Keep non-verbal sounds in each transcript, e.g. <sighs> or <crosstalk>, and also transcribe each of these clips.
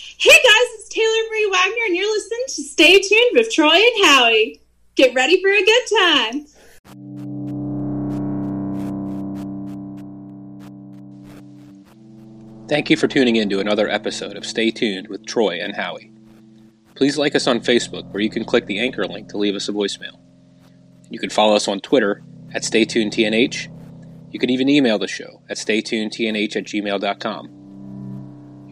Hey guys, it's Taylor Marie Wagner, and you're listening to Stay Tuned with Troy and Howie. Get ready for a good time. Thank you for tuning in to another episode of Stay Tuned with Troy and Howie. Please like us on Facebook, where you can click the anchor link to leave us a voicemail. You can follow us on Twitter at StayTunedTNH. You can even email the show at StayTunedTNH at gmail.com.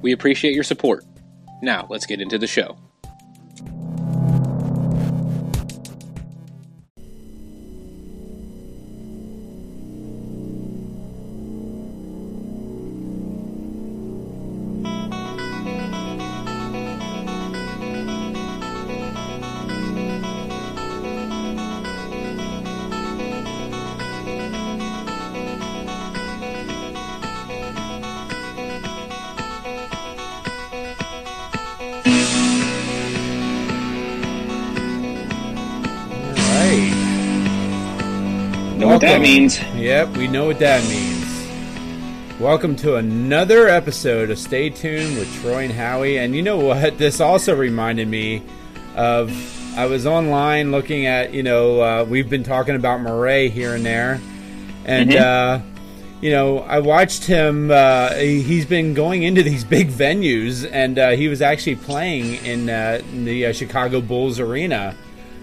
We appreciate your support. Now, let's get into the show. What that means. Yep, we know what that means. Welcome to another episode of Stay Tuned with Troy and Howie. And you know what? <laughs> This also reminded me of I was online looking at, you know, uh, we've been talking about Murray here and there. And, uh, you know, I watched him. Uh, he- he's been going into these <laughs> big venues, and uh, he was actually playing in, uh, in the uh, Chicago Bulls arena.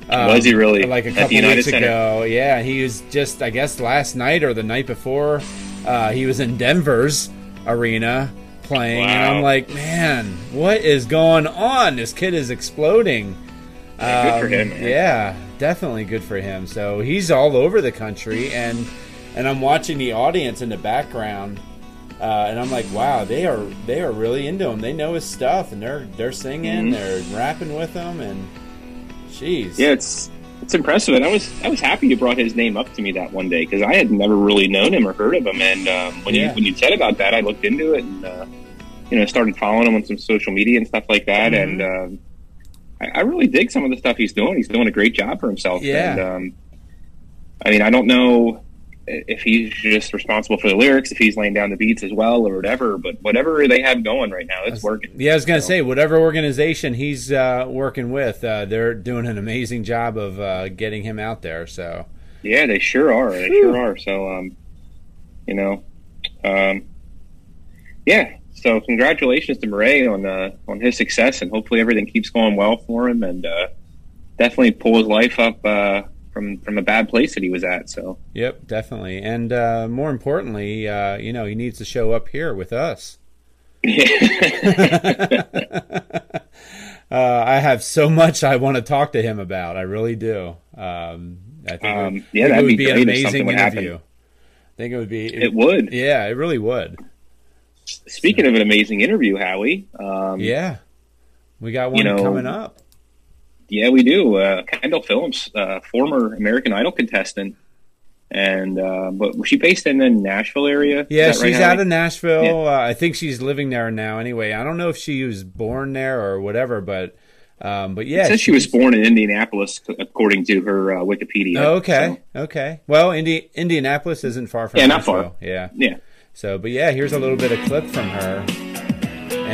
Um, Was he really? Like a couple weeks Center? ago. Yeah, he was just, I guess, last night or the night before. Uh, he was in Denver's arena playing, and I'm like, man, what is going on? This kid is exploding. Yeah, good for Um, him, man. Yeah, definitely good for him. So he's all over the country, and and I'm watching the audience in the background, uh, and I'm like, wow, they are they are really into him. They know his stuff, and they're they're singing, Mhm. they're rapping with him, and jeez, Yeah, it's it's impressive, and I was I was happy you brought his name up to me that one day because I had never really known him or heard of him, and um, when Yeah. you when you said about that, I looked into it and uh, you know started following him on some social media and stuff like that, Mhm. and um, I, I really dig some of the stuff he's doing. He's doing a great job for himself. Yeah. And, um, I mean, I don't know if he's just responsible for the lyrics, if he's laying down the beats as well, or whatever. But whatever they have going right now, it's working. Yeah, I was gonna So- say whatever organization he's uh, working with, uh, they're doing an amazing job of uh, getting him out there. So Yeah, they sure are. They sure are. So, um, you know, um, yeah. So, congratulations to Murray on uh, on his success, and hopefully everything keeps going well for him, and uh, definitely pull his life up uh, from from a bad place that he was at. So, Yep, definitely. And uh, more importantly, uh, you know, he needs to show up here with us. <laughs> uh, I have so much I want to talk to him about. I really do. Um, I think, it would- Um, I yeah, that'd be be an amazing would happen. interview. I think it would be. it would. Yeah, it really would. Speaking of an amazing interview, Howie. Um, Yeah, we got one You know, coming up. Yeah, we do. Uh, Kendall Phillips, uh, former American Idol contestant, and uh, but was she based in the Nashville area? Yeah, right, she's out of Nashville. Yeah. Uh, I think she's living there now. Anyway, I don't know if she was born there or whatever, but um, but yeah, it says she was born in Indianapolis, according to her uh, Wikipedia. Oh, okay, So, okay. Well, Indi- Indianapolis isn't far from Yeah, not Nashville. far. Yeah. yeah. So, but yeah, here's a little bit of clip from her.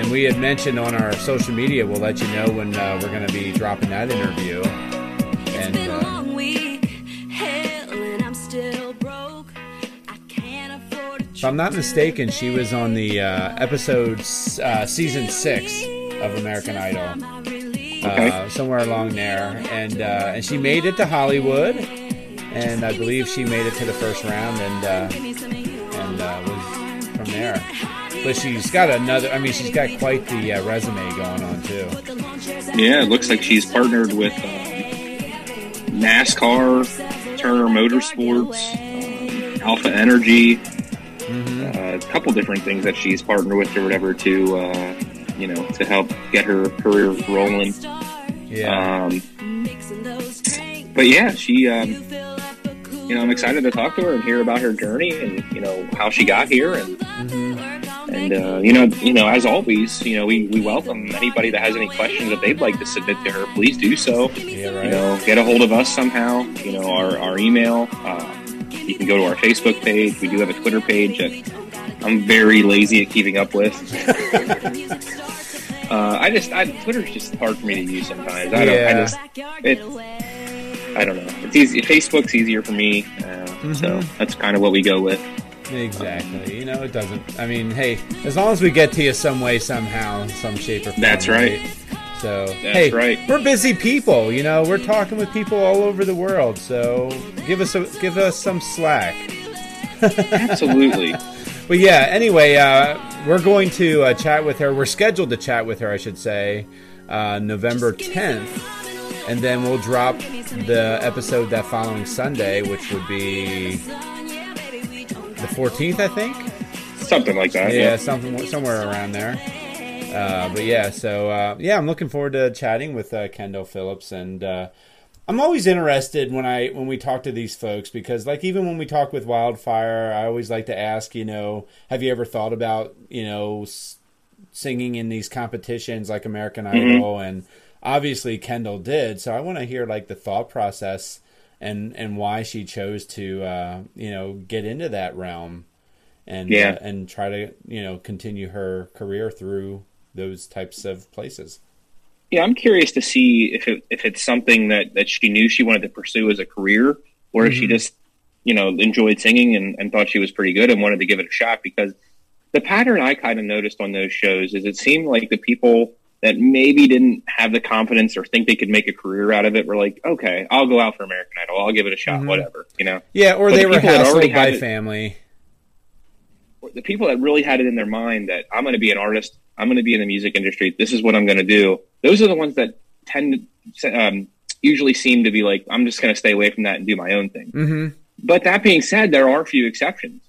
And we had mentioned on our social media, we'll let you know when uh, we're going to be dropping that interview. And been a uh, long week, hell, and I'm still broke. I can't afford if I'm not mistaken, she was on the uh, episode uh, season six of American Idol. Okay. uh, somewhere along there, and uh, and she made it to Hollywood, and I believe she made it to the first round, and uh, and uh, was from there. But she's got another. I mean, she's got quite the uh, resume going on too. Yeah, it looks like she's partnered with um, NASCAR, Turner Motorsports, um, Alpha Energy, Mm-hmm. uh, a couple different things that she's partnered with or whatever to uh, you know, to help get her career rolling. Yeah. Um, but yeah, she, um, you know, I'm excited to talk to her and hear about her journey and you know how she got here and Mm-hmm. And uh, you know, you know, as always, you know, we, we welcome anybody that has any questions that they'd like to submit to her. Please do so. yeah, You know, get a hold of us somehow. You know, our our email. Uh, you can go to our Facebook page. We do have a Twitter page that I'm very lazy at keeping up with. <laughs> Uh, I just, I, Twitter's just hard for me to use sometimes. I don't, I just, it, I don't know. It's easy. Facebook's easier for me, uh, so Mhm. that's kind of what we go with. Exactly. You know, it doesn't. I mean, hey, as long as we get to you some way, somehow, some shape or form. That's right. So, That's hey, right. we're busy people. You know, we're talking with people all over the world. So, give us a, give us some slack. <laughs> Absolutely. But yeah, anyway, uh, we're going to uh, chat with her. We're scheduled to chat with her, I should say, uh, November 10th. And then we'll drop the episode that following Sunday, which would be the 14th, I think. Something like that. yeah, Yeah. something somewhere around there. Uh, but yeah, so uh, yeah, I'm looking forward to chatting with uh, Kendall Phillips, and uh, I'm always interested when I when we talk to these folks because like even when we talk with Wildfire, I always like to ask, you know, have you ever thought about you know s- singing in these competitions like American Idol, and obviously Kendall did, so I want to hear like the thought process and and why she chose to uh, you know get into that realm and Yeah. uh, and try to you know continue her career through those types of places. Yeah, I'm curious to see if it, if it's something that, that she knew she wanted to pursue as a career, or if she Mm-hmm. just you know enjoyed singing and, and thought she was pretty good and wanted to give it a shot. Because the pattern I kind of noticed on those shows is it seemed like the people that maybe didn't have the confidence or think they could make a career out of it were like, okay, I'll go out for American Idol, I'll give it a shot, Mhm. whatever, you know. Yeah, or But they the were hassled by it- family. the people that really had it in their mind that I'm going to be an artist, I'm going to be in the music industry, this is what I'm going to do. Those are the ones that tend to um, usually seem to be like, I'm just going to stay away from that and do my own thing. hmm But that being said, there are a few exceptions.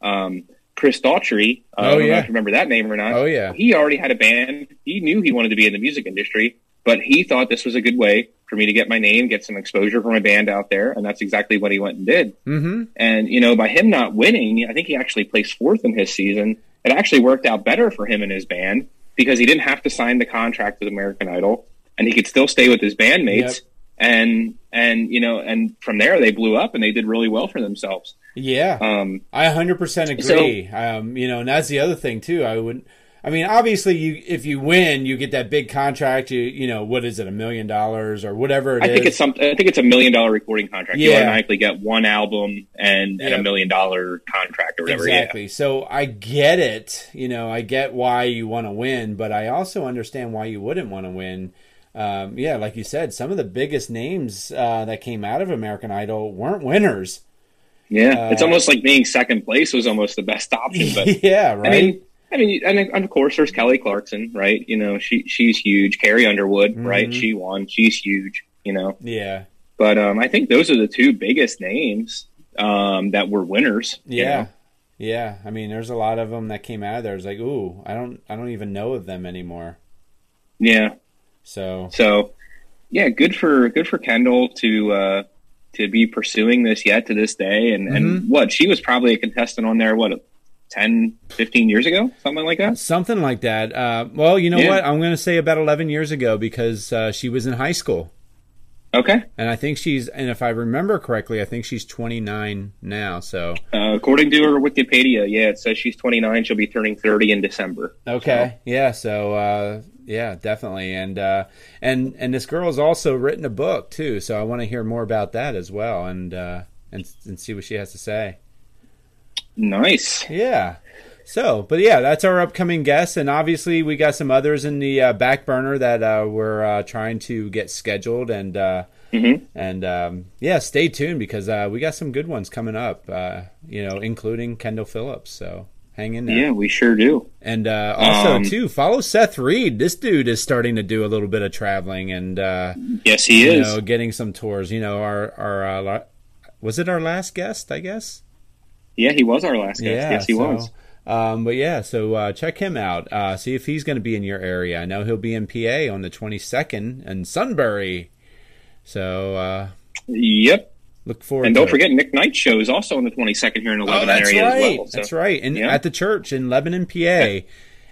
Um, Chris Daughtry, uh, Oh, I don't know yeah. if you remember that name or not. Oh yeah, He already had a band. He knew he wanted to be in the music industry, but he thought this was a good way for me to get my name, get some exposure for my band out there, and that's exactly what he went and did. hmm And, you know, by him not winning, I think he actually placed fourth in his season. It actually worked out better for him and his band because he didn't have to sign the contract with American Idol and he could still stay with his bandmates. Yep. And, and, you know, and from there they blew up and they did really well for themselves. Yeah. Um, I 100% agree. um, you know, and that's the other thing too. I would I mean, obviously you if you win, you get that big contract, you you know, what is it, a million dollars or whatever it I is. think it's some, I think it's a million dollar recording contract. You automatically get one album and, and a million dollar contract or whatever. Exactly. So I get it. You know, I get why you want to win, but I also understand why you wouldn't want to win. Um, yeah, like you said, some of the biggest names uh, that came out of American Idol weren't winners. Yeah. Yeah. it's Uh, almost like being second place was almost the best option, but <laughs> yeah, right. I mean, I mean, and, and of course, there's Kelly Clarkson, right? You know, she she's huge. Carrie Underwood, right? Mhm. She won. She's huge. You know, yeah, but um, I think those are the two biggest names um, that were winners. you yeah, know? yeah. I mean, there's a lot of them that came out of there. It's like, ooh, I don't, I don't even know of them anymore. yeah. So So, yeah, good for good for Kendall to uh, to be pursuing this yet to this day. And Mm-hmm. and what she was probably a contestant on there. What 10, 15 years ago, something like that. something like that. Uh, well, you know Yeah. what? I'm going to say about 11 years ago because uh, she was in high school. Okay. And I think she's, and if I remember correctly, I think she's 29 now. So Uh, according to her Wikipedia, yeah, it says she's 29. She'll be turning 30 in December. okay, yeah. So uh, yeah, definitely. And uh, and and this girl has also written a book too. So I want to hear more about that as well, and uh, and and see what she has to say. Nice. Yeah. So, but yeah, that's our upcoming guests, and obviously we got some others in the uh, back burner that uh, we're uh, trying to get scheduled, and uh, Mhm. and um, yeah, stay tuned because uh, we got some good ones coming up. Uh, you know, including Kendall Phillips. So hang in there. Yeah, we sure do. And uh, also Um, too, follow Seth Reed. This dude is starting to do a little bit of traveling and uh, Yes, he you is. know getting some tours. You know, our our uh, was it our last guest? I guess. yeah, he was our last guest. yes, he so, was. Um, but yeah, so uh, check him out. Uh, see if he's going to be in your area. I know he'll be in PA on the 22nd in Sunbury. So uh, Yep. look forward. And don't it. forget, Nick Knight show is also on the 22nd here in the Oh, Lebanon that's area right. as well. So, That's right. And yeah. at the church in Lebanon, PA.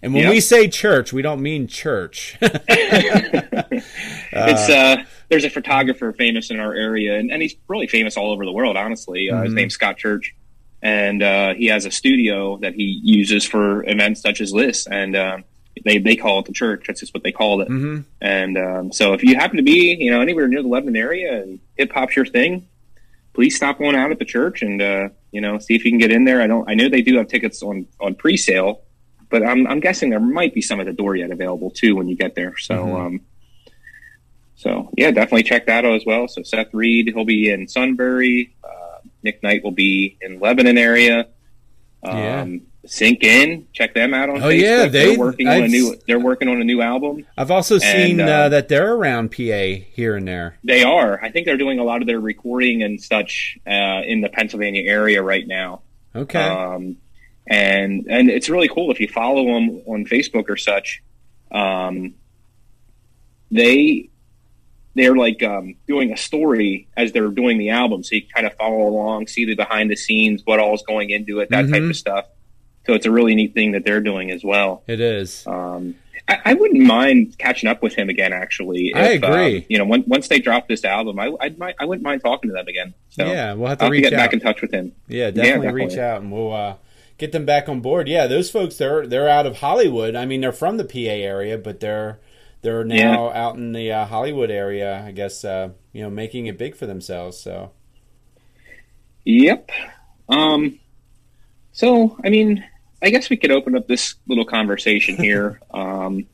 And when Yeah. we say church, we don't mean church. <laughs> it's uh, there's a photographer famous in our area, and, and he's really famous all over the world. Honestly, uh, his Mhm. name's Scott Church, and uh, he has a studio that he uses for events such as this, and um, they they call it the church. That's just what they call it. hmm And um, so, if you happen to be, you know, anywhere near the Lebanon area and hip hop's your thing, please stop on out at the church and uh, you know see if you can get in there. I don't. I know they do have tickets on on pre sale, but I'm I'm guessing there might be some at the door yet available too when you get there. So. Mhm. um so yeah, definitely check that out as well. So Seth Reed, he'll be in Sunbury. Nick Knight will be in Lebanon area. Um, Yeah. Sink in, check them out on Oh, Facebook. yeah, they- are working on a I've- new. They're working on a new album. I've also seen And, uh, uh, that they're around PA here and there. They are. I think they're doing a lot of their recording and such uh, in the Pennsylvania area right now. Okay. Um, and and it's really cool if you follow them on Facebook or such. Um, they they're like um, doing a story as they're doing the album, so you kind of follow along, see the behind the scenes, what all's going into it, that type Mhm. of stuff. So it's a really neat thing that they're doing as well. it is. Um, I, I wouldn't mind catching up with him again. Actually, I agree. um, you know, when, once they drop this album, I I'd, I would not mind talking to them again. So yeah, we'll have to I'll have to reach get out. back in touch with him. Yeah, definitely, definitely. reach out and we'll uh, get them back on board. Yeah, those folks they're they're out of Hollywood. I mean, they're from the PA area, but they're they're now out in the uh, Hollywood area. I guess uh, you know making it big for themselves. So Yep. Um, so, I mean, I guess we could open up this little conversation <laughs> here. um,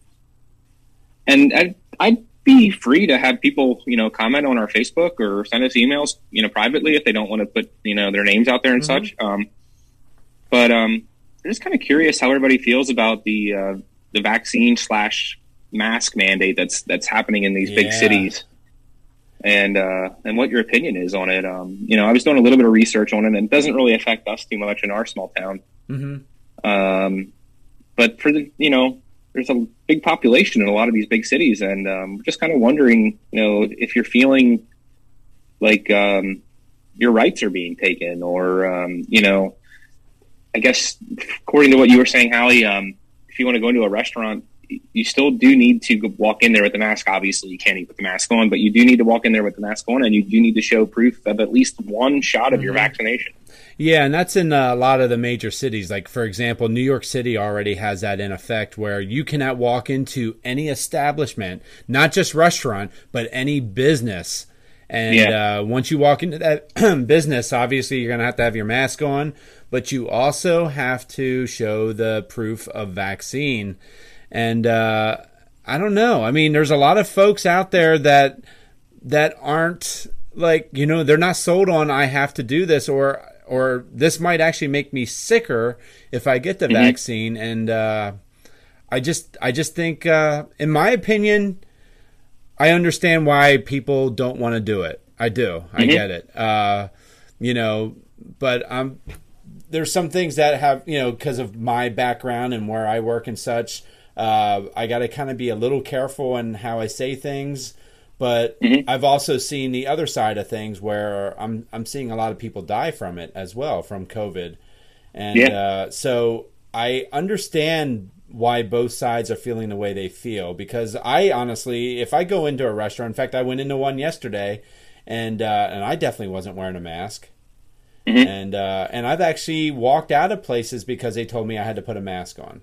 and I'd, I'd be free to have people, you know, comment on our Facebook or send us emails, you know, privately if they don't want to put, you know, their names out there and Mhm. such. Um, but um, I'm just kind of curious how everybody feels about the uh, the vaccine slash mask mandate that's that's happening in these big cities and uh, and what your opinion is on it. Um, you know, I was doing a little bit of research on it, and it doesn't really affect us too much in our small town. hmm Um, but for the, you know, there's a big population in a lot of these big cities, and um, just kind of wondering, you know, if you're feeling like um, your rights are being taken, or um, you know, I guess according to what you were saying, Howie, um, if you want to go into a restaurant, you still do need to walk in there with the mask. Obviously, you can't eat with the mask on, but you do need to walk in there with the mask on, and you do need to show proof of at least one shot of your Mhm. vaccination. Yeah, and that's in uh, a lot of the major cities. Like, for example, New York City already has that in effect where you cannot walk into any establishment, not just restaurant, but any business. And Yeah. uh, once you walk into that <clears throat> business, obviously you're going to have to have your mask on, but you also have to show the proof of vaccine. And uh, I don't know. I mean, there's a lot of folks out there that that aren't like you know they're not sold on I have to do this or or this might actually make me sicker if I get the Mhm. vaccine and uh, I just I just think uh, in my opinion I understand why people don't want to do it I do I Mhm. get it uh, you know but um there's some things that have you know because of my background and where I work and such uh, I got to kind of be a little careful in how I say things but Mhm. I've also seen the other side of things where I'm I'm seeing a lot of people die from it as well from COVID, and Yeah. uh, so I understand why both sides are feeling the way they feel because I honestly, if I go into a restaurant, in fact, I went into one yesterday, and uh, and I definitely wasn't wearing a mask. Mhm. And uh, and I've actually walked out of places because they told me I had to put a mask on.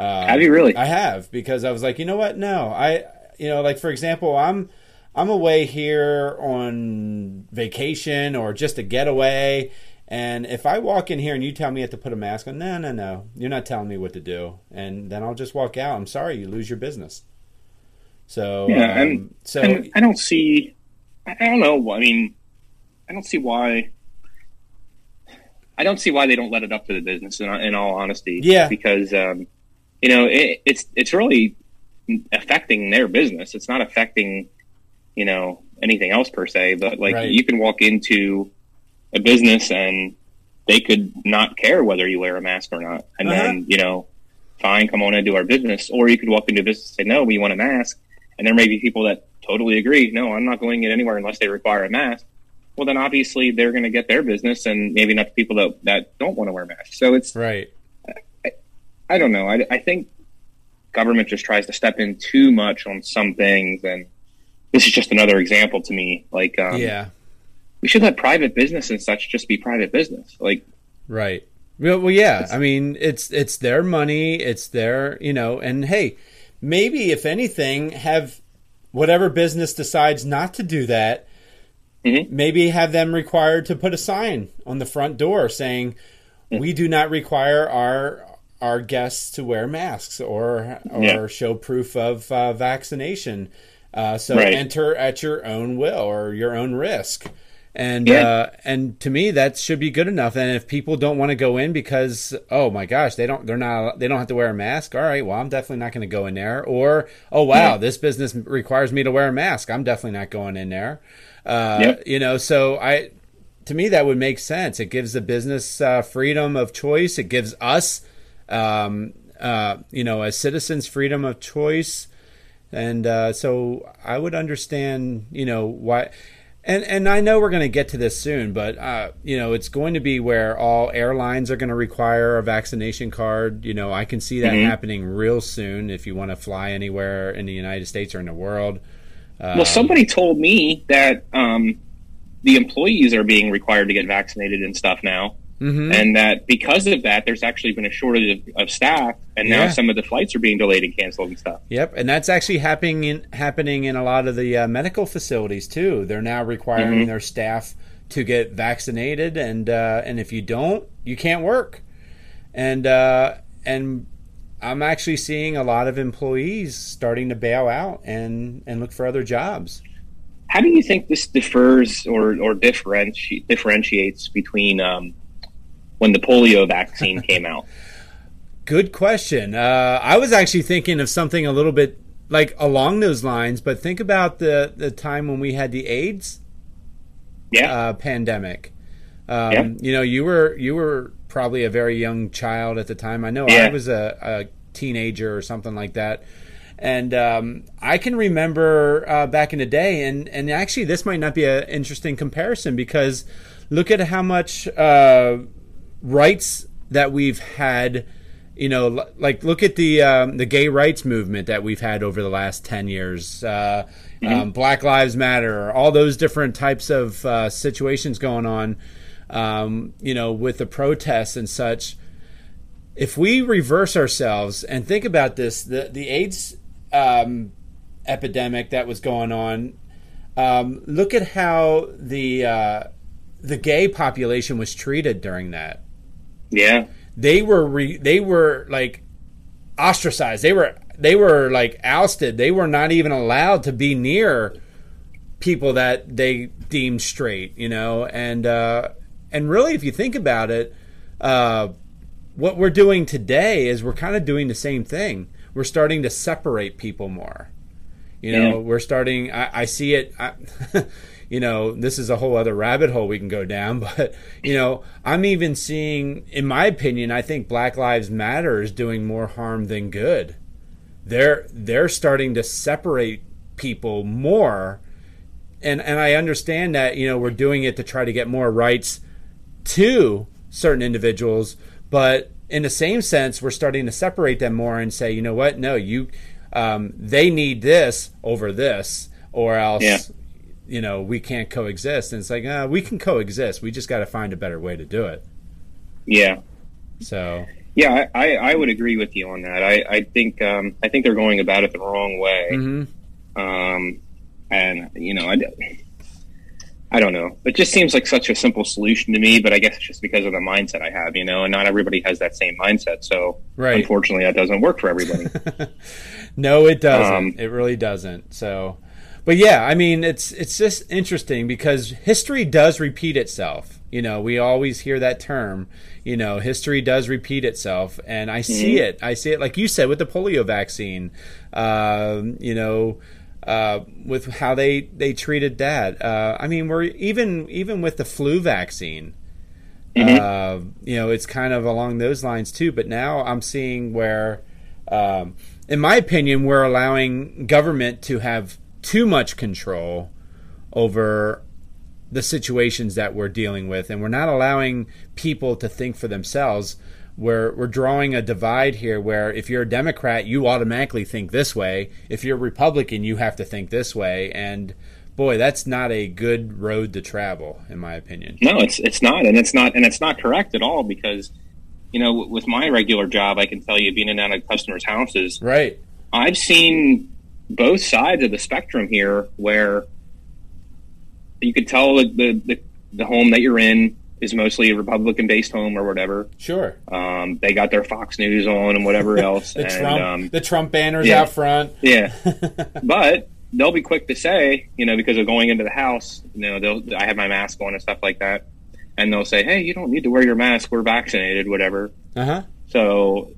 Um, Have you really? I have because I was like, you know what? No, I, you know, like for example, I'm, I'm away here on vacation or just a getaway, and if I walk in here and you tell me I have to put a mask on, no, no, no, you're not telling me what to do, and then I'll just walk out. I'm sorry, you lose your business. So Yeah, um, and- so and I don't see. I don't know. I mean, I don't see why. I don't see why they don't let it up to the business. In, in all honesty, Yeah. because um, you know it, it's it's really affecting their business. It's not affecting you know anything else per se. But like Right. you can walk into a business and they could not care whether you wear a mask or not, and Uh-huh. then you know, fine, come on into our business, or you could walk into a business and say, no, we want a mask, and there may be people that totally agree, no, I'm not going in anywhere unless they require a mask. Well, then obviously they're going to get their business, and maybe not the people that that don't want to wear masks. So it's Right. I don't know. I, I think government just tries to step in too much on some things, and this is just another example to me. Like, um, yeah. we should let private business and such just be private business. Like, Right. Well, well, yeah. I mean, it's it's their money. It's their, you know, and hey, maybe if anything, have whatever business decides not to do that, Mhm. maybe have them required to put a sign on the front door saying, "We do not require our our guests to wear masks or or Yeah. show proof of uh, vaccination." Uh, so Right. enter at your own will or your own risk. And Yeah. uh, and to me that should be good enough. And if people don't want to go in because oh my gosh they don't they're not they don't have to wear a mask. All right, well I'm definitely not going to go in there. Or oh wow this business requires me to wear a mask. I'm definitely not going in there. Uh, Yep. You know, so I to me that would make sense. It gives the business uh, freedom of choice. It gives us um, uh, you know as citizens freedom of choice. And uh, so I would understand, you know, why. And and I know we're going to get to this soon, but uh, you know, it's going to be where all airlines are going to require a vaccination card. You know, I can see that Mhm. happening real soon if you want to fly anywhere in the United States or in the world. Uh, well, somebody told me that um, the employees are being required to get vaccinated and stuff now, mhm. and that because of that, there's actually been a shortage of, of staff, and now Yeah. some of the flights are being delayed and canceled and stuff. Yep, and that's actually happening in happening in a lot of the uh, medical facilities too. They're now requiring Mhm. their staff to get vaccinated, and uh, and if you don't, you can't work. And uh, and I'm actually seeing a lot of employees starting to bail out and and look for other jobs. How do you think this differs or or differenti- differentiates between um, when the polio vaccine <laughs> came out? Good question. Uh, I was actually thinking of something a little bit like along those lines, but think about the the time when we had the AIDS Yeah, uh, pandemic. Um, Yeah. You know, you were you were probably a very young child at the time. I know I was a, a teenager or something like that, and um, I can remember uh, back in the day. And and actually, this might not be an interesting comparison because look at how much uh, rights that we've had. You know, like look at the um, the gay rights movement that we've had over the last ten years. Uh, um, Black Lives Matter, all those different types of uh, situations going on. Um, you know, with the protests and such. If we reverse ourselves and think about this, the the AIDS um, epidemic that was going on. Um, look at how the uh, the gay population was treated during that yeah, they were re- they were like ostracized. They were they were like ousted. They were not even allowed to be near people that they deemed straight, you know. And uh, and really, if you think about it, uh, what we're doing today is we're kind of doing the same thing. We're starting to separate people more. You know, Yeah. we're starting. I, I see it. I, <laughs> you know, this is a whole other rabbit hole we can go down. <laughs> But you know, I'm even seeing, in my opinion, I think Black Lives Matter is doing more harm than good. They're they're starting to separate people more, and and I understand that you know we're doing it to try to get more rights to certain individuals, but in the same sense, we're starting to separate them more and say, you know what, no, you, um, they need this over this, or else, Yeah. You know, we can't coexist. And it's like, uh, we can coexist. We just got to find a better way to do it. yeah. So, Yeah, I, I, would agree with you on that. I, I think um, I think they're going about it the wrong way, mhm. um, and you know, I, I don't know. It just seems like such a simple solution to me, but I guess it's just because of the mindset I have, you know, and not everybody has that same mindset. So Right. unfortunately, that doesn't work for everybody. <laughs> no, it doesn't. Um, it really doesn't. So, but yeah, I mean, it's it's just interesting because history does repeat itself. You know, we always hear that term. You know, history does repeat itself, and I see Mm-hmm. it. I see it, like you said, with the polio vaccine. Um, you know. Uh, with how they, they treated that, uh, I mean, we're even even with the flu vaccine, Uh, you know, it's kind of along those lines too. But now I'm seeing where, um, in my opinion, we're allowing government to have too much control over the situations that we're dealing with, and we're not allowing people to think for themselves. We're we're drawing a divide here, where if you're a Democrat, you automatically think this way. If you're a Republican, you have to think this way, and boy, that's not a good road to travel, in my opinion. No, it's it's not, and it's not, and it's not correct at all because, you know, with my regular job, I can tell you, being in and out of customers' houses, Right. I've seen both sides of the spectrum here, where you could tell the the, the home that you're in is mostly a Republican-based home or whatever. Sure. Um, they got their Fox News on and whatever <laughs> else, The and Trump, um, the Trump banners yeah. out front. Yeah, <laughs> but they'll be quick to say, you know, because of going into the house, you know, they'll I have my mask on and stuff like that, and they'll say, hey, you don't need to wear your mask. We're vaccinated, whatever. Uh huh. So,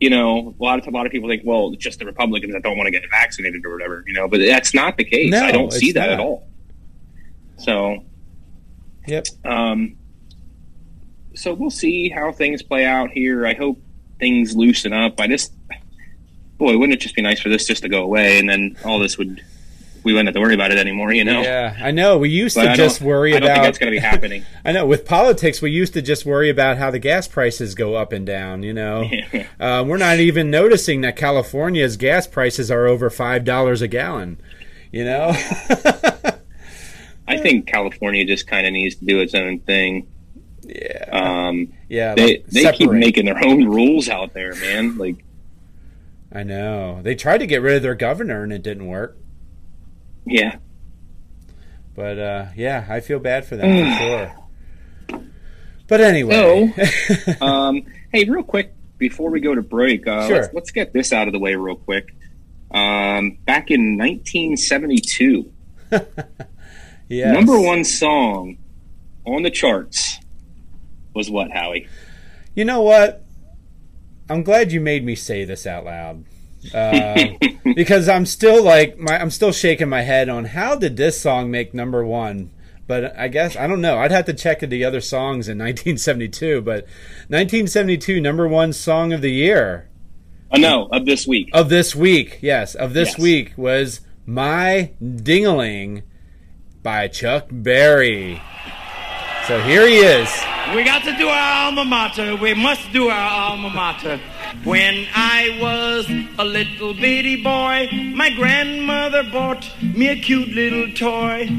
you know, a lot of a lot of people think, well, it's just the Republicans that don't want to get vaccinated or whatever, you know, but that's not the case. No, I don't see that at all. So, Yep. um, so we'll see how things play out here. I hope things loosen up. I just, boy, wouldn't it just be nice for this just to go away and then all this would, we wouldn't have to worry about it anymore, you know? Yeah, I know. We used But to I just worry I don't about. think that's going to be happening. <laughs> I know with politics, we used to just worry about how the gas prices go up and down. You know, <laughs> Yeah. uh, we're not even noticing that California's gas prices are over five dollars a gallon. You know, <laughs> I think California just kind of needs to do its own thing. yeah, Um, yeah. they like, they keep making their own rules out there, man. Like, I know they tried to get rid of their governor and it didn't work. Yeah, But uh, yeah, I feel bad for them for <sighs> sure. But anyway, <laughs> um, hey, real quick before we go to break, uh, Sure. let's, let's get this out of the way real quick. Um, back in 1972, <laughs> yes. number one song on the charts was what, Howie? You know what? I'm glad you made me say this out loud. Uh, <laughs> because I'm still like my I'm still shaking my head on how did this song make number one. But I guess I don't know. I'd have to check the other songs in <laughs> 1972. But 1972 number one song of the year Oh, no, of this week. of this week, yes, of this Yes. week was "My Dingaling" by Chuck Berry. So here he is. We got to do our alma mater. We must do our alma mater. When I was a little bitty boy, my grandmother bought me a cute little toy.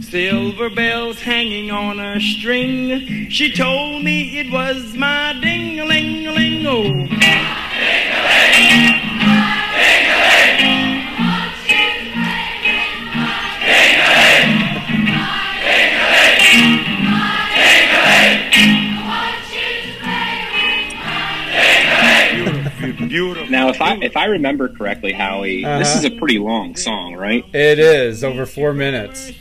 Silver bells hanging on a string. She told me it was my ding-a-ling-a-ling. Oh. Beautiful. Now, if I if I remember correctly, Howie, this Uh-huh. is a pretty long song, right? It is over four minutes.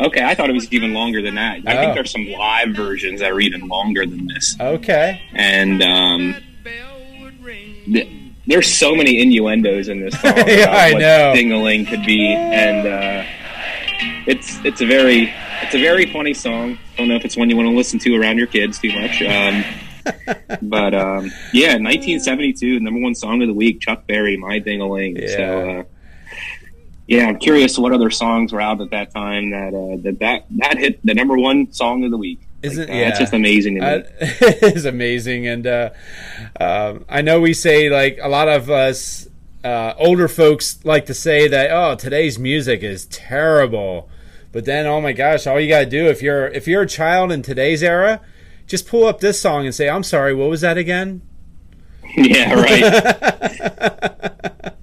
Okay, I thought it was even longer than that. I Oh. think there's some live versions that are even longer than this. Okay. And um, Bell would ring. th- there's so many innuendos in this song <laughs> Yeah, I know. ding-a-ling could be, and uh, it's it's a very it's a very funny song. I Don't know if it's one you want to listen to around your kids too much. Um, but um, yeah, <laughs> 1972, number one song of the week, Chuck Berry, "My Ding-a-Ling." So. Yeah. Uh, yeah, I'm curious what other songs were out at that time that uh, that, that that hit the number one song of the week. Isn't uh, yeah? It's just amazing to me. Uh, it <laughs> is amazing, and uh, um, I know we say like a lot of us uh, older folks like to say that oh today's music is terrible, but then oh my gosh, all you gotta do if you're if you're a child in today's era, just pull up this song and say I'm sorry, what was that again? <laughs> yeah, right. <laughs>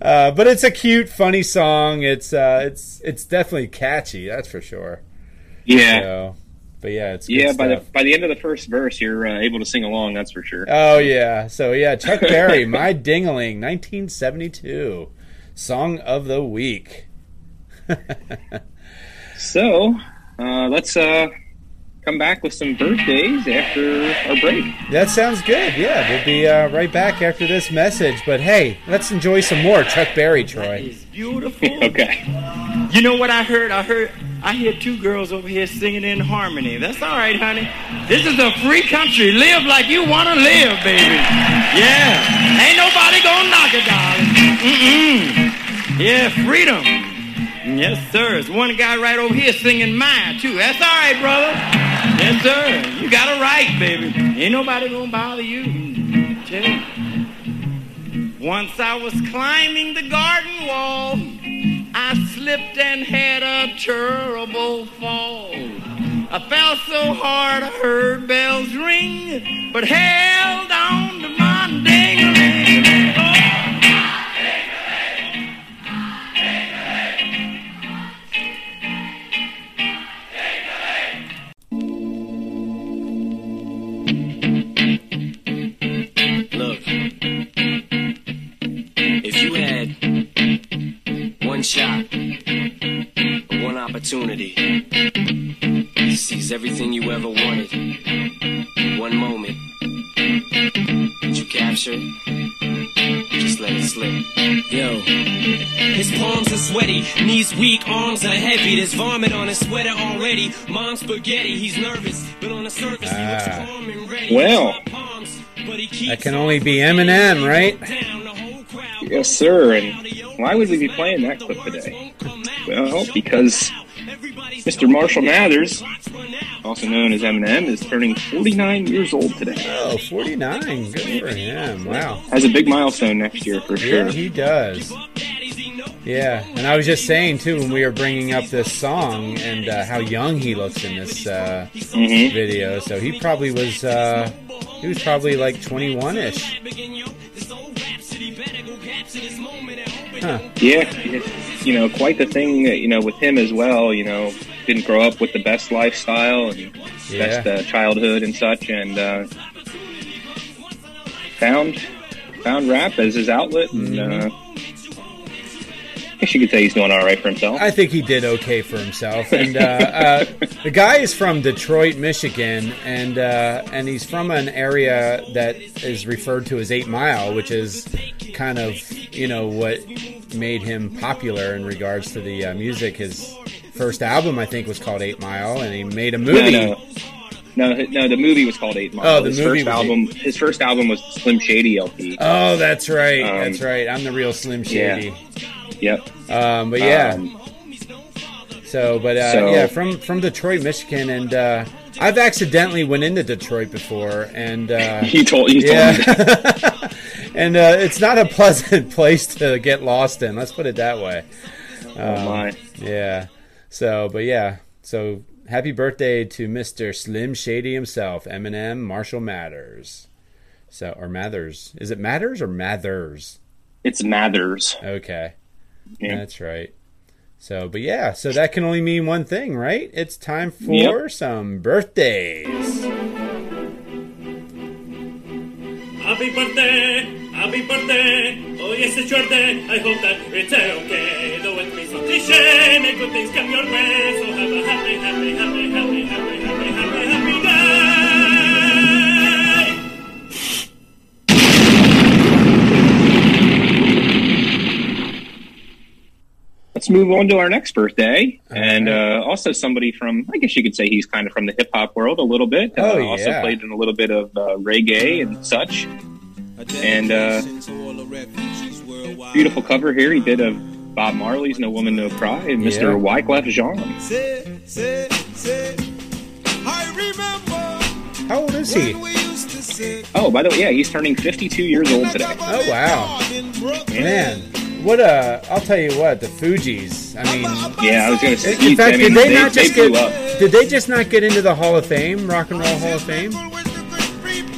Uh, but it's a cute, funny song. It's uh, it's it's definitely catchy, that's for sure. Yeah, So, but yeah, it's good yeah. By the by the end of the first verse, you're uh, able to sing along. That's for sure. Oh yeah. So yeah, <laughs> Chuck Berry, My Dingaling, 1972, song of the week. So uh, let's uh, come back with some birthdays after our break. That sounds good. Yeah, we'll be uh, right back after this message. But hey, let's enjoy some more Chuck Berry, Troy. It's beautiful. <laughs> Okay. You know what I heard? I heard I hear two girls over here singing in harmony. That's all right, honey. This is a free country. Live like you want to live, baby. Yeah. Ain't nobody gonna knock it, darling. Mm-mm. Yeah, freedom. Yes, sir. There's one guy right over here singing mine, too. That's all right, brother. Yes, sir. You got a right, baby. Ain't nobody gonna bother you. Once I was climbing the garden wall. I slipped and had a terrible fall. I fell so hard I heard bells ring, but held on to my ding-a-ling. Opportunity to seize everything you ever wanted, one moment that you captured, just let it slip. Yo, his palms are sweaty, knees weak, arms are heavy. There's vomit on his sweater already. Mom's spaghetti, he's nervous, but on the surface he looks Ah. calm and ready. Well. That can only be Eminem, right? Yes, sir. And why would we be playing that clip today? Well, because Mr. Marshall Mathers, also known as Eminem, is turning 49 years old today. Oh, 49. Good for him. Wow. Has a big milestone next year for sure. Yeah, he does. Yeah, and I was just saying too when we were bringing up this song and uh, how young he looks in this uh, Mhm. video. So he probably was uh, he was probably like 21 ish. Huh. Yeah, it's, you know, quite the thing, you know, with him as well. You know, didn't grow up with the best lifestyle and Yeah. best uh, childhood and such, and uh, found found rap as his outlet. And uh, I guess you could say he's doing all right for himself. I think he did okay for himself. And uh, uh, the guy is from Detroit, Michigan, and uh, and he's from an area that is referred to as Eight Mile, which is kind of you know what made him popular in regards to the uh, music. His first album, I think, was called Eight Mile, and he made a movie. No, no, no, no. The movie was called Eight Mile. Oh, the his movie first album. His first album was Slim Shady LP. Oh, that's right. Um, that's right. I'm the real Slim Shady. Yep. Um, but yeah. Um, So, but uh, So- yeah, from from Detroit, Michigan, and uh, I've accidentally went into Detroit before, and uh, <laughs> he told. Told me yeah, <laughs> and uh, it's not a <laughs> pleasant place to get lost in. Let's put it that way. Oh Um, my. Yeah. So, but yeah. So, happy birthday to Mr. Slim Shady himself, Eminem Marshall Matters. So, or Mathers. Is it Matters or Mathers? It's Mathers. Okay. Yeah. That's right. So, but yeah, so that can only mean one thing, right? It's time for Yep. some birthdays. Happy birthday, happy birthday. Oh yes, it's your day. I hope that it's okay. Though it may sound cliche, may good things come your way. So have a happy, happy, happy, happy, happy, happy, happy, happy day. Let's move on to our next birthday, and uh, also somebody from, I guess you could say he's kind of from the hip hop world a little bit. Oh, uh, Also played in a little bit of uh, reggae and such. And uh, beautiful cover here. He did of Bob Marley's "No Woman, No Cry" and Mr. Yeah. Wyclef Jean. Say, say, say. I remember How old is he? when we used to sit Oh, by the way, yeah, he's turning 52 years old today. Oh, wow. Man, what a! I'll tell you what, the Fugees. I mean, Yeah, I was gonna say. in fact, I mean, did they, not they just blew get? up. Did they just not get into the Hall of Fame, Rock and Roll Hall of Fame?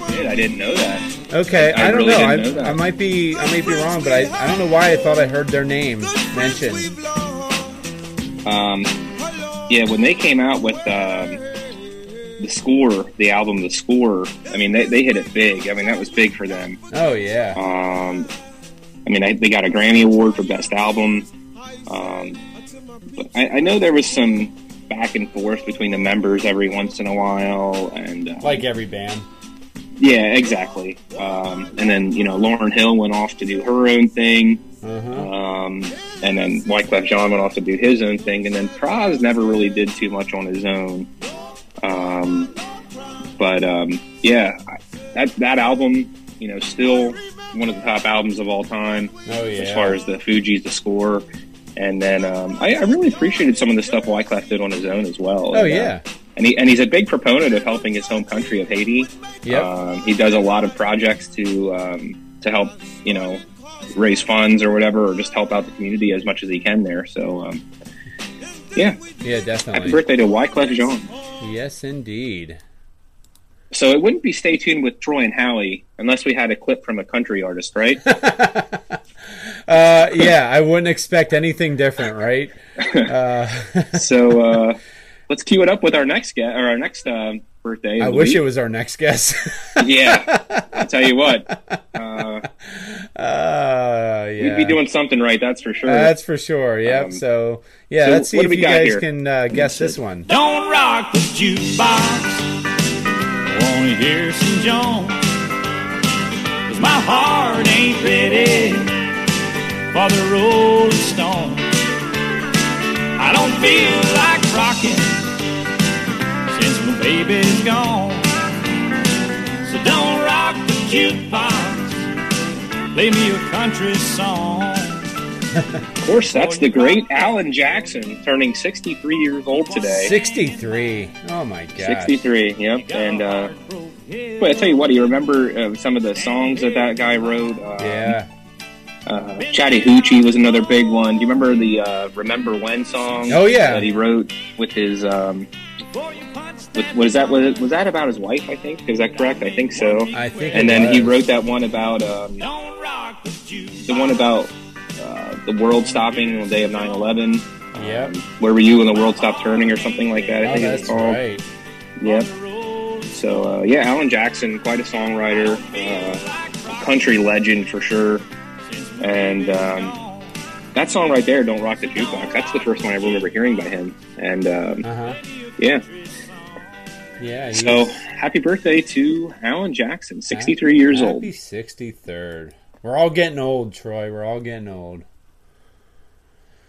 Did, I didn't know that. Okay, I I, don't really know. I, didn't know that. I might be, I might be wrong, but I, I don't know why I thought I heard their name mentioned. Um, yeah, when they came out with um, the score, the album, the score. I mean, they, they hit it big. I mean, that was big for them. Oh yeah, Um, I mean, I, they got a Grammy Award for Best Album. Um, but I, I know there was some back and forth between the members every once in a while, and uh, like every band. Yeah, exactly. Um, and then you know, Lauryn Hill went off to do her own thing. Uh huh. Um, and then Wyclef Jean went off to do his own thing, and then Pras never really did too much on his own. Um, but um, yeah, that that album, you know, still one of the top albums of all time Oh yeah. as far as the Fugees, the score. And then um, I, I really appreciated some of the stuff Wyclef did on his own as well. Oh And, uh, yeah. And he and he's a big proponent of helping his home country of Haiti. Yep. Um, he does a lot of projects to um, to help you know raise funds or whatever, or just help out the community as much as he can there. So um, yeah, yeah, definitely. happy birthday to Wyclef Jean. Yes, indeed. So it wouldn't be stay tuned with Troy and Howie unless we had a clip from a country artist, right? <laughs> Uh, yeah, I wouldn't expect anything different, right? <laughs> Uh, <laughs> so uh, let's cue it up with our next guest or our next um birthday. I of wish week. it was our next guest. <laughs> yeah, I'll tell you what. <laughs> Uh, Uh, yeah. We'd be doing something right, that's for sure. That's for sure. Yep. Um, so yeah, so let's see if you guys here? can uh, guess this one. Don't rock the jukebox. Wanna hear some Jones? Cause my heart ain't ready for the Rolling Stones. I don't feel like rocking since my baby's gone. So don't rock the jukebox. Play me a country song. of course, that's the great Alan Jackson, turning 63 years old today. Sixty-three. Oh my god. 63, yep. And, uh, but I tell you what, do you remember uh, some of the songs that that guy wrote? Um, Yeah. Uh, Chattahoochee was another big one. Do you remember the uh, "Remember When" song? Oh, yeah. that he wrote with his. Um, is that? Was, was that about his wife? I think is that correct? I think so. I think. and then he wrote that one about um, the one about uh, the world stopping on the day of 9-11. Yep. Where were you when the world stopped turning, or something like that? I Oh, think that's it's called. right. Yep. So uh, yeah, Alan Jackson, quite a songwriter, uh, country legend for sure. And um, that song right there, "Don't Rock the Jukebox," that's the first one I remember hearing by him. And um, Uh huh. yeah, Yeah. so he's happy birthday to Alan Jackson, sixty-three years old. Happy sixty-third. We're all getting old, Troy. We're all getting old.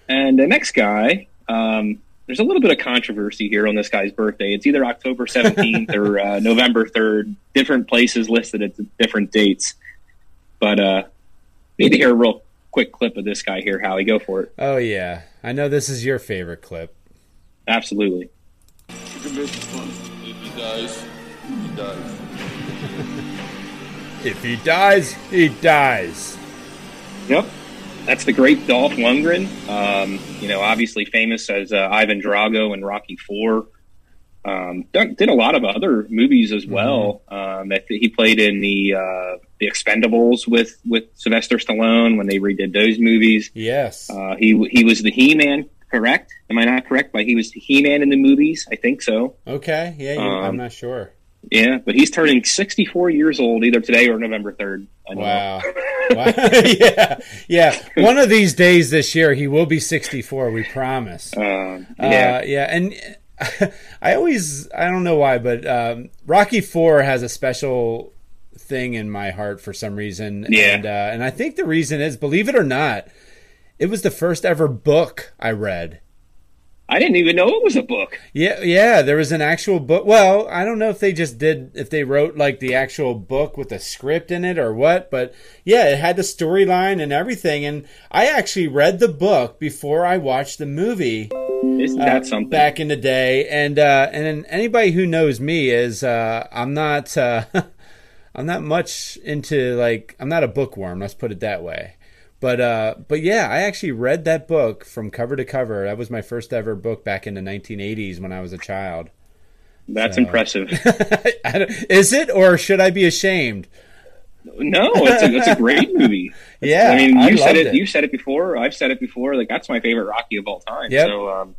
And the next guy, um, there's a little bit of controversy here on this guy's birthday. It's either October <laughs> 17th or uh, November 3rd. Different places listed at different dates. But uh, need to hear a real quick clip of this guy here, Howie. Go for it. Oh yeah, I know this is your favorite clip. Absolutely. If he dies, he dies. <laughs> If he dies, he dies. Yep. That's the great Dolph Lundgren. Um, you know, obviously famous as uh, Ivan Drago in Rocky Four. Um, did a lot of other movies as well. Um, I think he played in the uh, the Expendables with with Sylvester Stallone when they redid those movies. Yes. Uh, he he was the He Man, correct? Am I not correct? But he was He Man in the movies. I think so. Okay. Yeah. You, I'm Um, not sure. Yeah, but he's turning 64 years old either today or November 3rd. I know. Wow. <laughs> wow. <laughs> yeah. Yeah. One of these days this year, he will be 64. We promise. Um, yeah. Uh, yeah, and <laughs> I always I don't know why, but um, Rocky Four has a special thing in my heart for some reason. Yeah. and, uh, and I think the reason is, believe it or not, it was the first ever book I read. I didn't even know it was a book. Yeah, yeah, there was an actual book. Well, I don't know if they just did if they wrote like the actual book with a script in it or what, but yeah, it had the storyline and everything and I actually read the book before I watched the movie Isn't uh, that something? back in the day and uh and then anybody who knows me is uh I'm not uh <laughs> I'm not much into like I'm not a bookworm, let's put it that way. But uh but yeah, I actually read that book from cover to cover. That was my first ever book back in the 1980s when I was a child. That's So- impressive. <laughs> Is it or should I be ashamed? No, it's a, it's a great movie. <laughs> Yeah, I mean, I you said it, it. You said it before. I've said it before. Like that's my favorite Rocky of all time. Yep. So, um,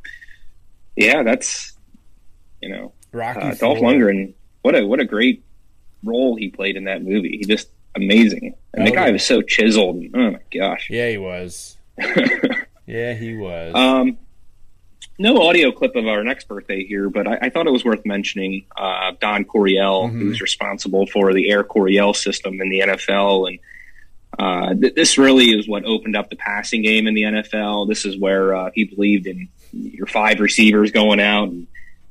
yeah, that's you know, Rocky uh, Dolph Lundgren. What a what a great role he played in that movie. He just amazing, and the Oh, guy yeah. was so chiseled. Oh my gosh. Yeah, he was. <laughs> yeah, he was. Um, no audio clip of our next birthday here, but I, I thought it was worth mentioning. Uh, Don Coryell, Mhm. who's responsible for the Air Coryell system in the NFL, and Uh, th- this really is what opened up the passing game in the NFL. This is where uh, he believed in your five receivers going out, and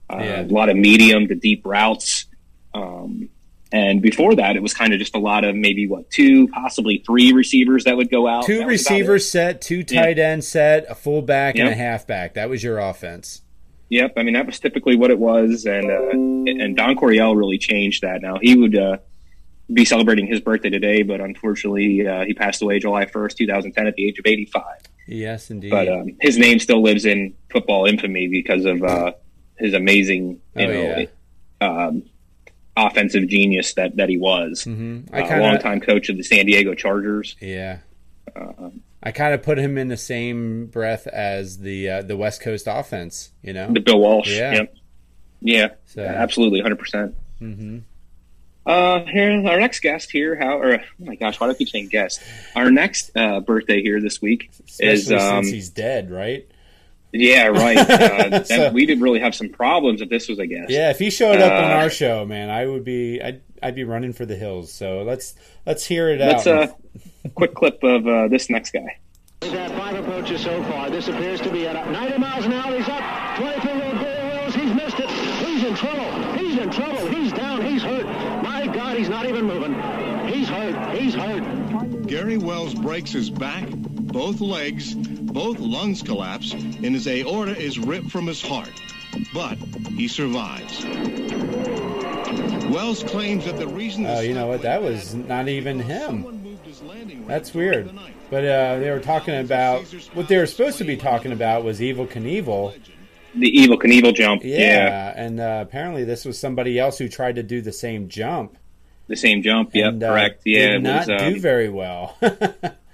uh, Yeah. a lot of medium to deep routes. Um, and before that, it was kind of just a lot of maybe what two, possibly three receivers that would go out. Two That was about it. receivers set, two Yeah. tight end set, a fullback, and a Yep. halfback. That was your offense. Yep, I mean that was typically what it was, and uh, and Don Coryell really changed that. Now he would uh, be celebrating his birthday today, but unfortunately uh, he passed away July first, two thousand ten, at the age of eighty five. Yes, indeed. But um, his name still lives in football infamy because of uh, his amazing, you Oh, know, um, offensive genius that that he was. Mhm. I Uh, kinda- longtime coach of the San Diego Chargers. yeah, Uh, I kind of put him in the same breath as the uh, the West Coast offense. You know, the Bill Walsh. Yeah. Yep. Yeah, So- absolutely, hundred percent. hmm Uh, here, our next guest here, how, or, oh my gosh, why do I keep saying guest? Our next uh, birthday here this week is, especially um, since he's dead, right? Yeah, right. <laughs> Uh, So- we did really have some problems if this was a guest. Yeah, if he showed up on Uh, our show, man, I would be I'd I'd be running for the hills. So let's let's hear it Let's out. uh, quick clip of uh, this next guy. He's had five approaches so far. This appears to be at 90 miles an hour. He's up. 22-year-old Gary Wells. He's missed it. He's in trouble. He's in trouble. He's down. He's hurt. My God, he's not even moving. He's hurt. He's hurt. Gary Wells breaks his back, both legs, both lungs collapse, and his aorta is ripped from his heart. But he survives. Wells claims that the reason Oh, you know what? That was not even him. That's weird. But uh, they were talking about what they were supposed to be talking about was Evel Knievel. The Evel Knievel jump. Yeah, Yeah. and uh, apparently this was somebody else who tried to do the same jump. The same jump. Yep, and, uh, correct. Yeah, did not was, um, do very well. <laughs>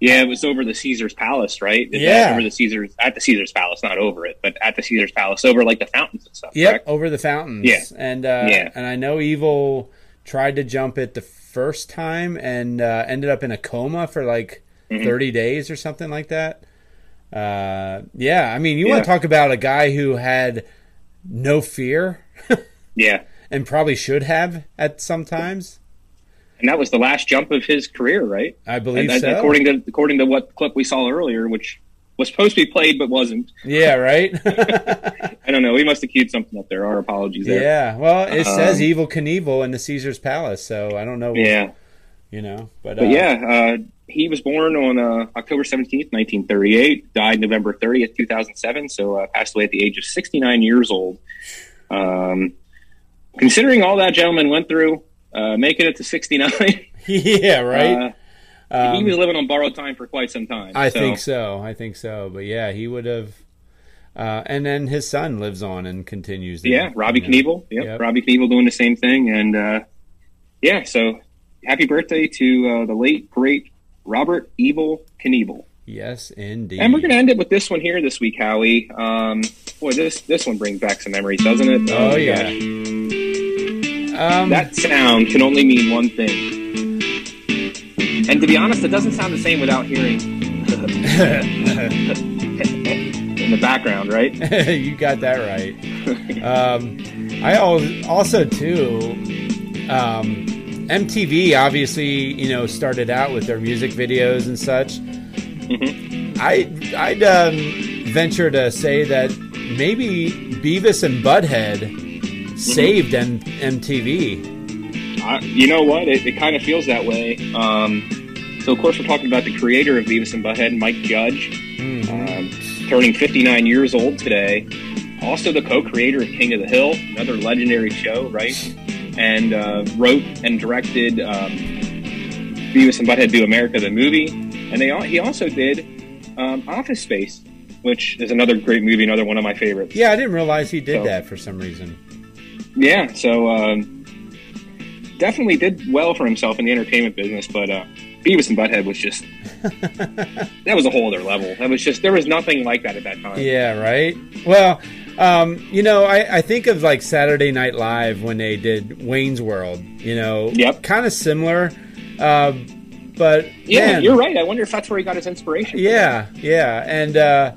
yeah, it was over the Caesar's Palace, right? That Yeah. over the Caesar's at the Caesar's Palace, not over it, but at the Caesar's Palace, over like the fountains and stuff. Yep, correct? over the fountains. Yeah. and uh, Yeah. and I know Evel tried to jump it the first time and uh, ended up in a coma for like Mhm. thirty days or something like that. Uh, yeah, I mean, you want to talk about a guy who had no fear Yeah. <laughs> and probably should have at some times. And that was the last jump of his career, right? I believe And- so. According to according to what clip we saw earlier, which was supposed to be played but wasn't. Yeah, right. <laughs> I don't know. We must have queued something up there. Our apologies there. yeah, well, it Um, says Evel Knievel in the Caesar's Palace, so I don't know. Yeah. you know, but, But uh, yeah, uh, he was born on uh, October 17th, 1938, died November 30th, 2007, so uh, passed away at the age of 69 years old. Um, considering all that gentleman went through, uh, making it to 69. <laughs> yeah, right. uh, he Um, was living on borrowed time for quite some time. I think so. I think so. But yeah, he would have. Uh, and then his son lives on and continues. the- Yeah, Robbie you know. Knievel. Yep, Yep. Robbie Knievel doing the same thing. And uh, yeah, so happy birthday to uh, the late, great Robert Evel Knievel. Yes, indeed. And we're going to end it with this one here this week, Howie. Um, boy, this this one brings back some memories, doesn't it? Oh, my yeah. gosh. Um, that sound can only mean one thing. And to be honest, it doesn't sound the same without hearing <laughs> in the background, right? <laughs> you got that right. um, I also too. Um, MTV obviously, you know, started out with their music videos and such. I I'd um, venture to say that maybe Beavis and Butthead saved M- MTV. Uh, you know what? It, it kind of feels that way. Um, so, of course, we're talking about the creator of Beavis and Butthead, Mike Judge, um, turning 59 years old today. Also, the co-creator of King of the Hill, another legendary show, right? And uh, wrote and directed um, Beavis and Butthead Do America the movie, and they he also did um, Office Space, which is another great movie, another one of my favorites. Yeah, I didn't realize he did So- that for some reason. Yeah, so um, definitely did well for himself in the entertainment business, but uh, Beavis and Butthead was just <laughs> that was a whole other level. That was just there was nothing like that at that time. Yeah, right. Well, um, you know, I, I think of like Saturday Night Live when they did Wayne's World. You know, Yep. kind of similar, uh, but Yeah, man, you're right. I wonder if that's where he got his inspiration. Yeah, yeah, and uh,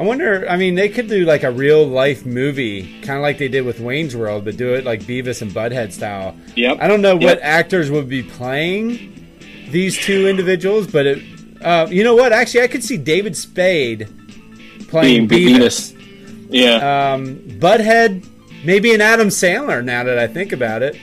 I wonder. I mean, they could do like a real life movie, kind of like they did with Wayne's World, but do it like Beavis and Butthead style. Yep. I don't know what Yep. actors would be playing these two individuals, but it. Uh, you know what? Actually, I could see David Spade playing Being Beavis. Yeah. Um, Butthead, maybe an Adam Sandler. Now that I think about it,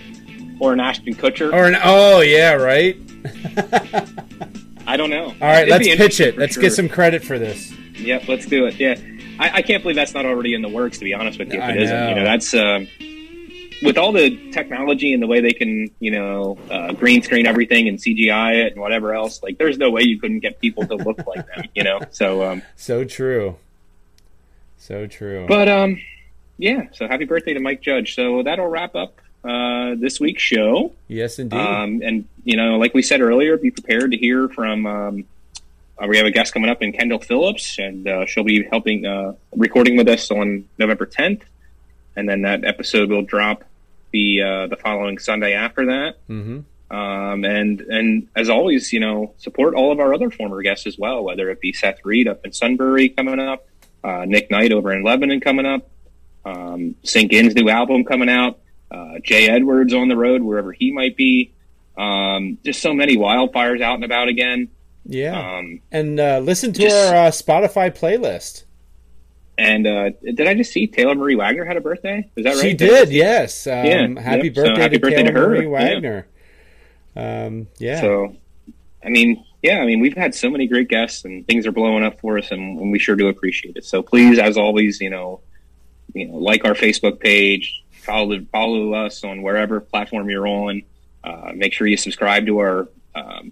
or an Ashton Kutcher. or an oh yeah, right. <laughs> I don't know. All right, It'd let's pitch it. Let's sure. get some credit for this. Yep, let's do it. Yeah, I, I can't believe that's not already in the works. To be honest with you, if it isn't, you know, that's um, with all the technology and the way they can, you know, uh, green screen everything and CGI it and whatever else. Like, there's no way you couldn't get people to look like them, you know. So, um, So true. So true. but um, yeah. So, happy birthday to Mike Judge. So that'll wrap up uh, this week's show. yes, indeed. Um, and you know, like we said earlier, be prepared to hear from. Um, uh, we have a guest coming up in Kendall Phillips, and uh, she'll be helping uh, recording with us on November 10th, and then that episode will drop the uh, the following Sunday after that. hmm Um, and and as always, you know, support all of our other former guests as well, whether it be Seth Reed up in Sunbury coming up, uh, Nick Knight over in Lebanon coming up, um, St. Ginn's new album coming out, uh, Jay Edwards on the road wherever he might be. Um, just so many wildfires out and about again. Yeah. Um, and uh, listen to just- our uh, Spotify playlist. and uh, did I just see Taylor Marie Wagner had a birthday? Is that right? She did, yes. Um, Yeah, happy yep. So birthday happy to birthday to her, Marie yeah. Um, yeah. So, I mean, yeah, I mean, we've had so many great guests, and things are blowing up for us, and, and we sure do appreciate it. So, please, as always, you know, you know, like our Facebook page, follow follow us on wherever platform you're on. Uh, make sure you subscribe to our um,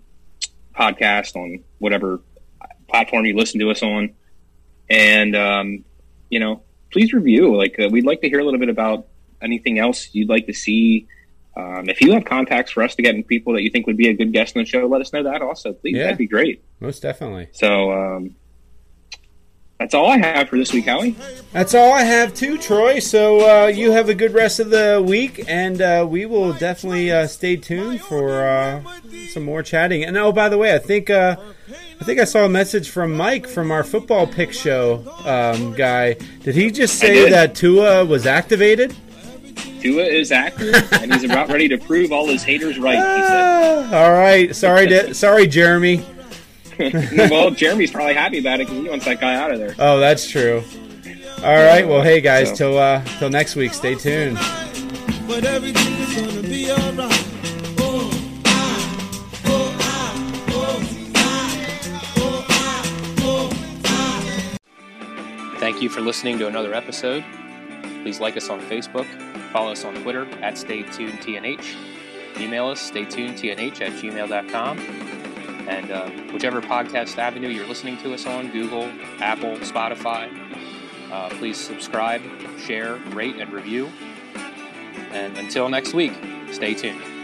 podcast on whatever platform you listen to us on, and um, you know, please review. Like, uh, we'd like to hear a little bit about anything else you'd like to see. Um, if you have contacts for us to get in people that you think would be a good guest on the show, let us know that also. Please, Yeah. that'd be great. Most definitely. So um, that's all I have for this week, Howie. That's all I have too, Troy. So uh, you have a good rest of the week, and uh, we will definitely uh, stay tuned for uh, some more chatting. And oh, by the way, I think uh, I think I saw a message from Mike from our football pick show um, guy. Did he just say that Tua was activated? Tua is active, and he's about ready to prove all his haters right. Ah, all right. Sorry, to, sorry, Jeremy. <laughs> He said. well, Jeremy's probably happy about it because he wants that guy out of there. Oh, that's true. All right. Well, hey guys, So- till uh, till next week. Stay tuned. but everything is gonna be alright. Oh, I, oh, I, oh, I, oh, I, oh, I. Thank you for listening to another episode. Please like us on Facebook, follow us on Twitter at StayTunedTNH, email us staytunedtnh at gmail.com, and uh, whichever podcast avenue you're listening to us on Google, Apple, Spotify uh, please subscribe, share, rate, and review. And until next week, stay tuned.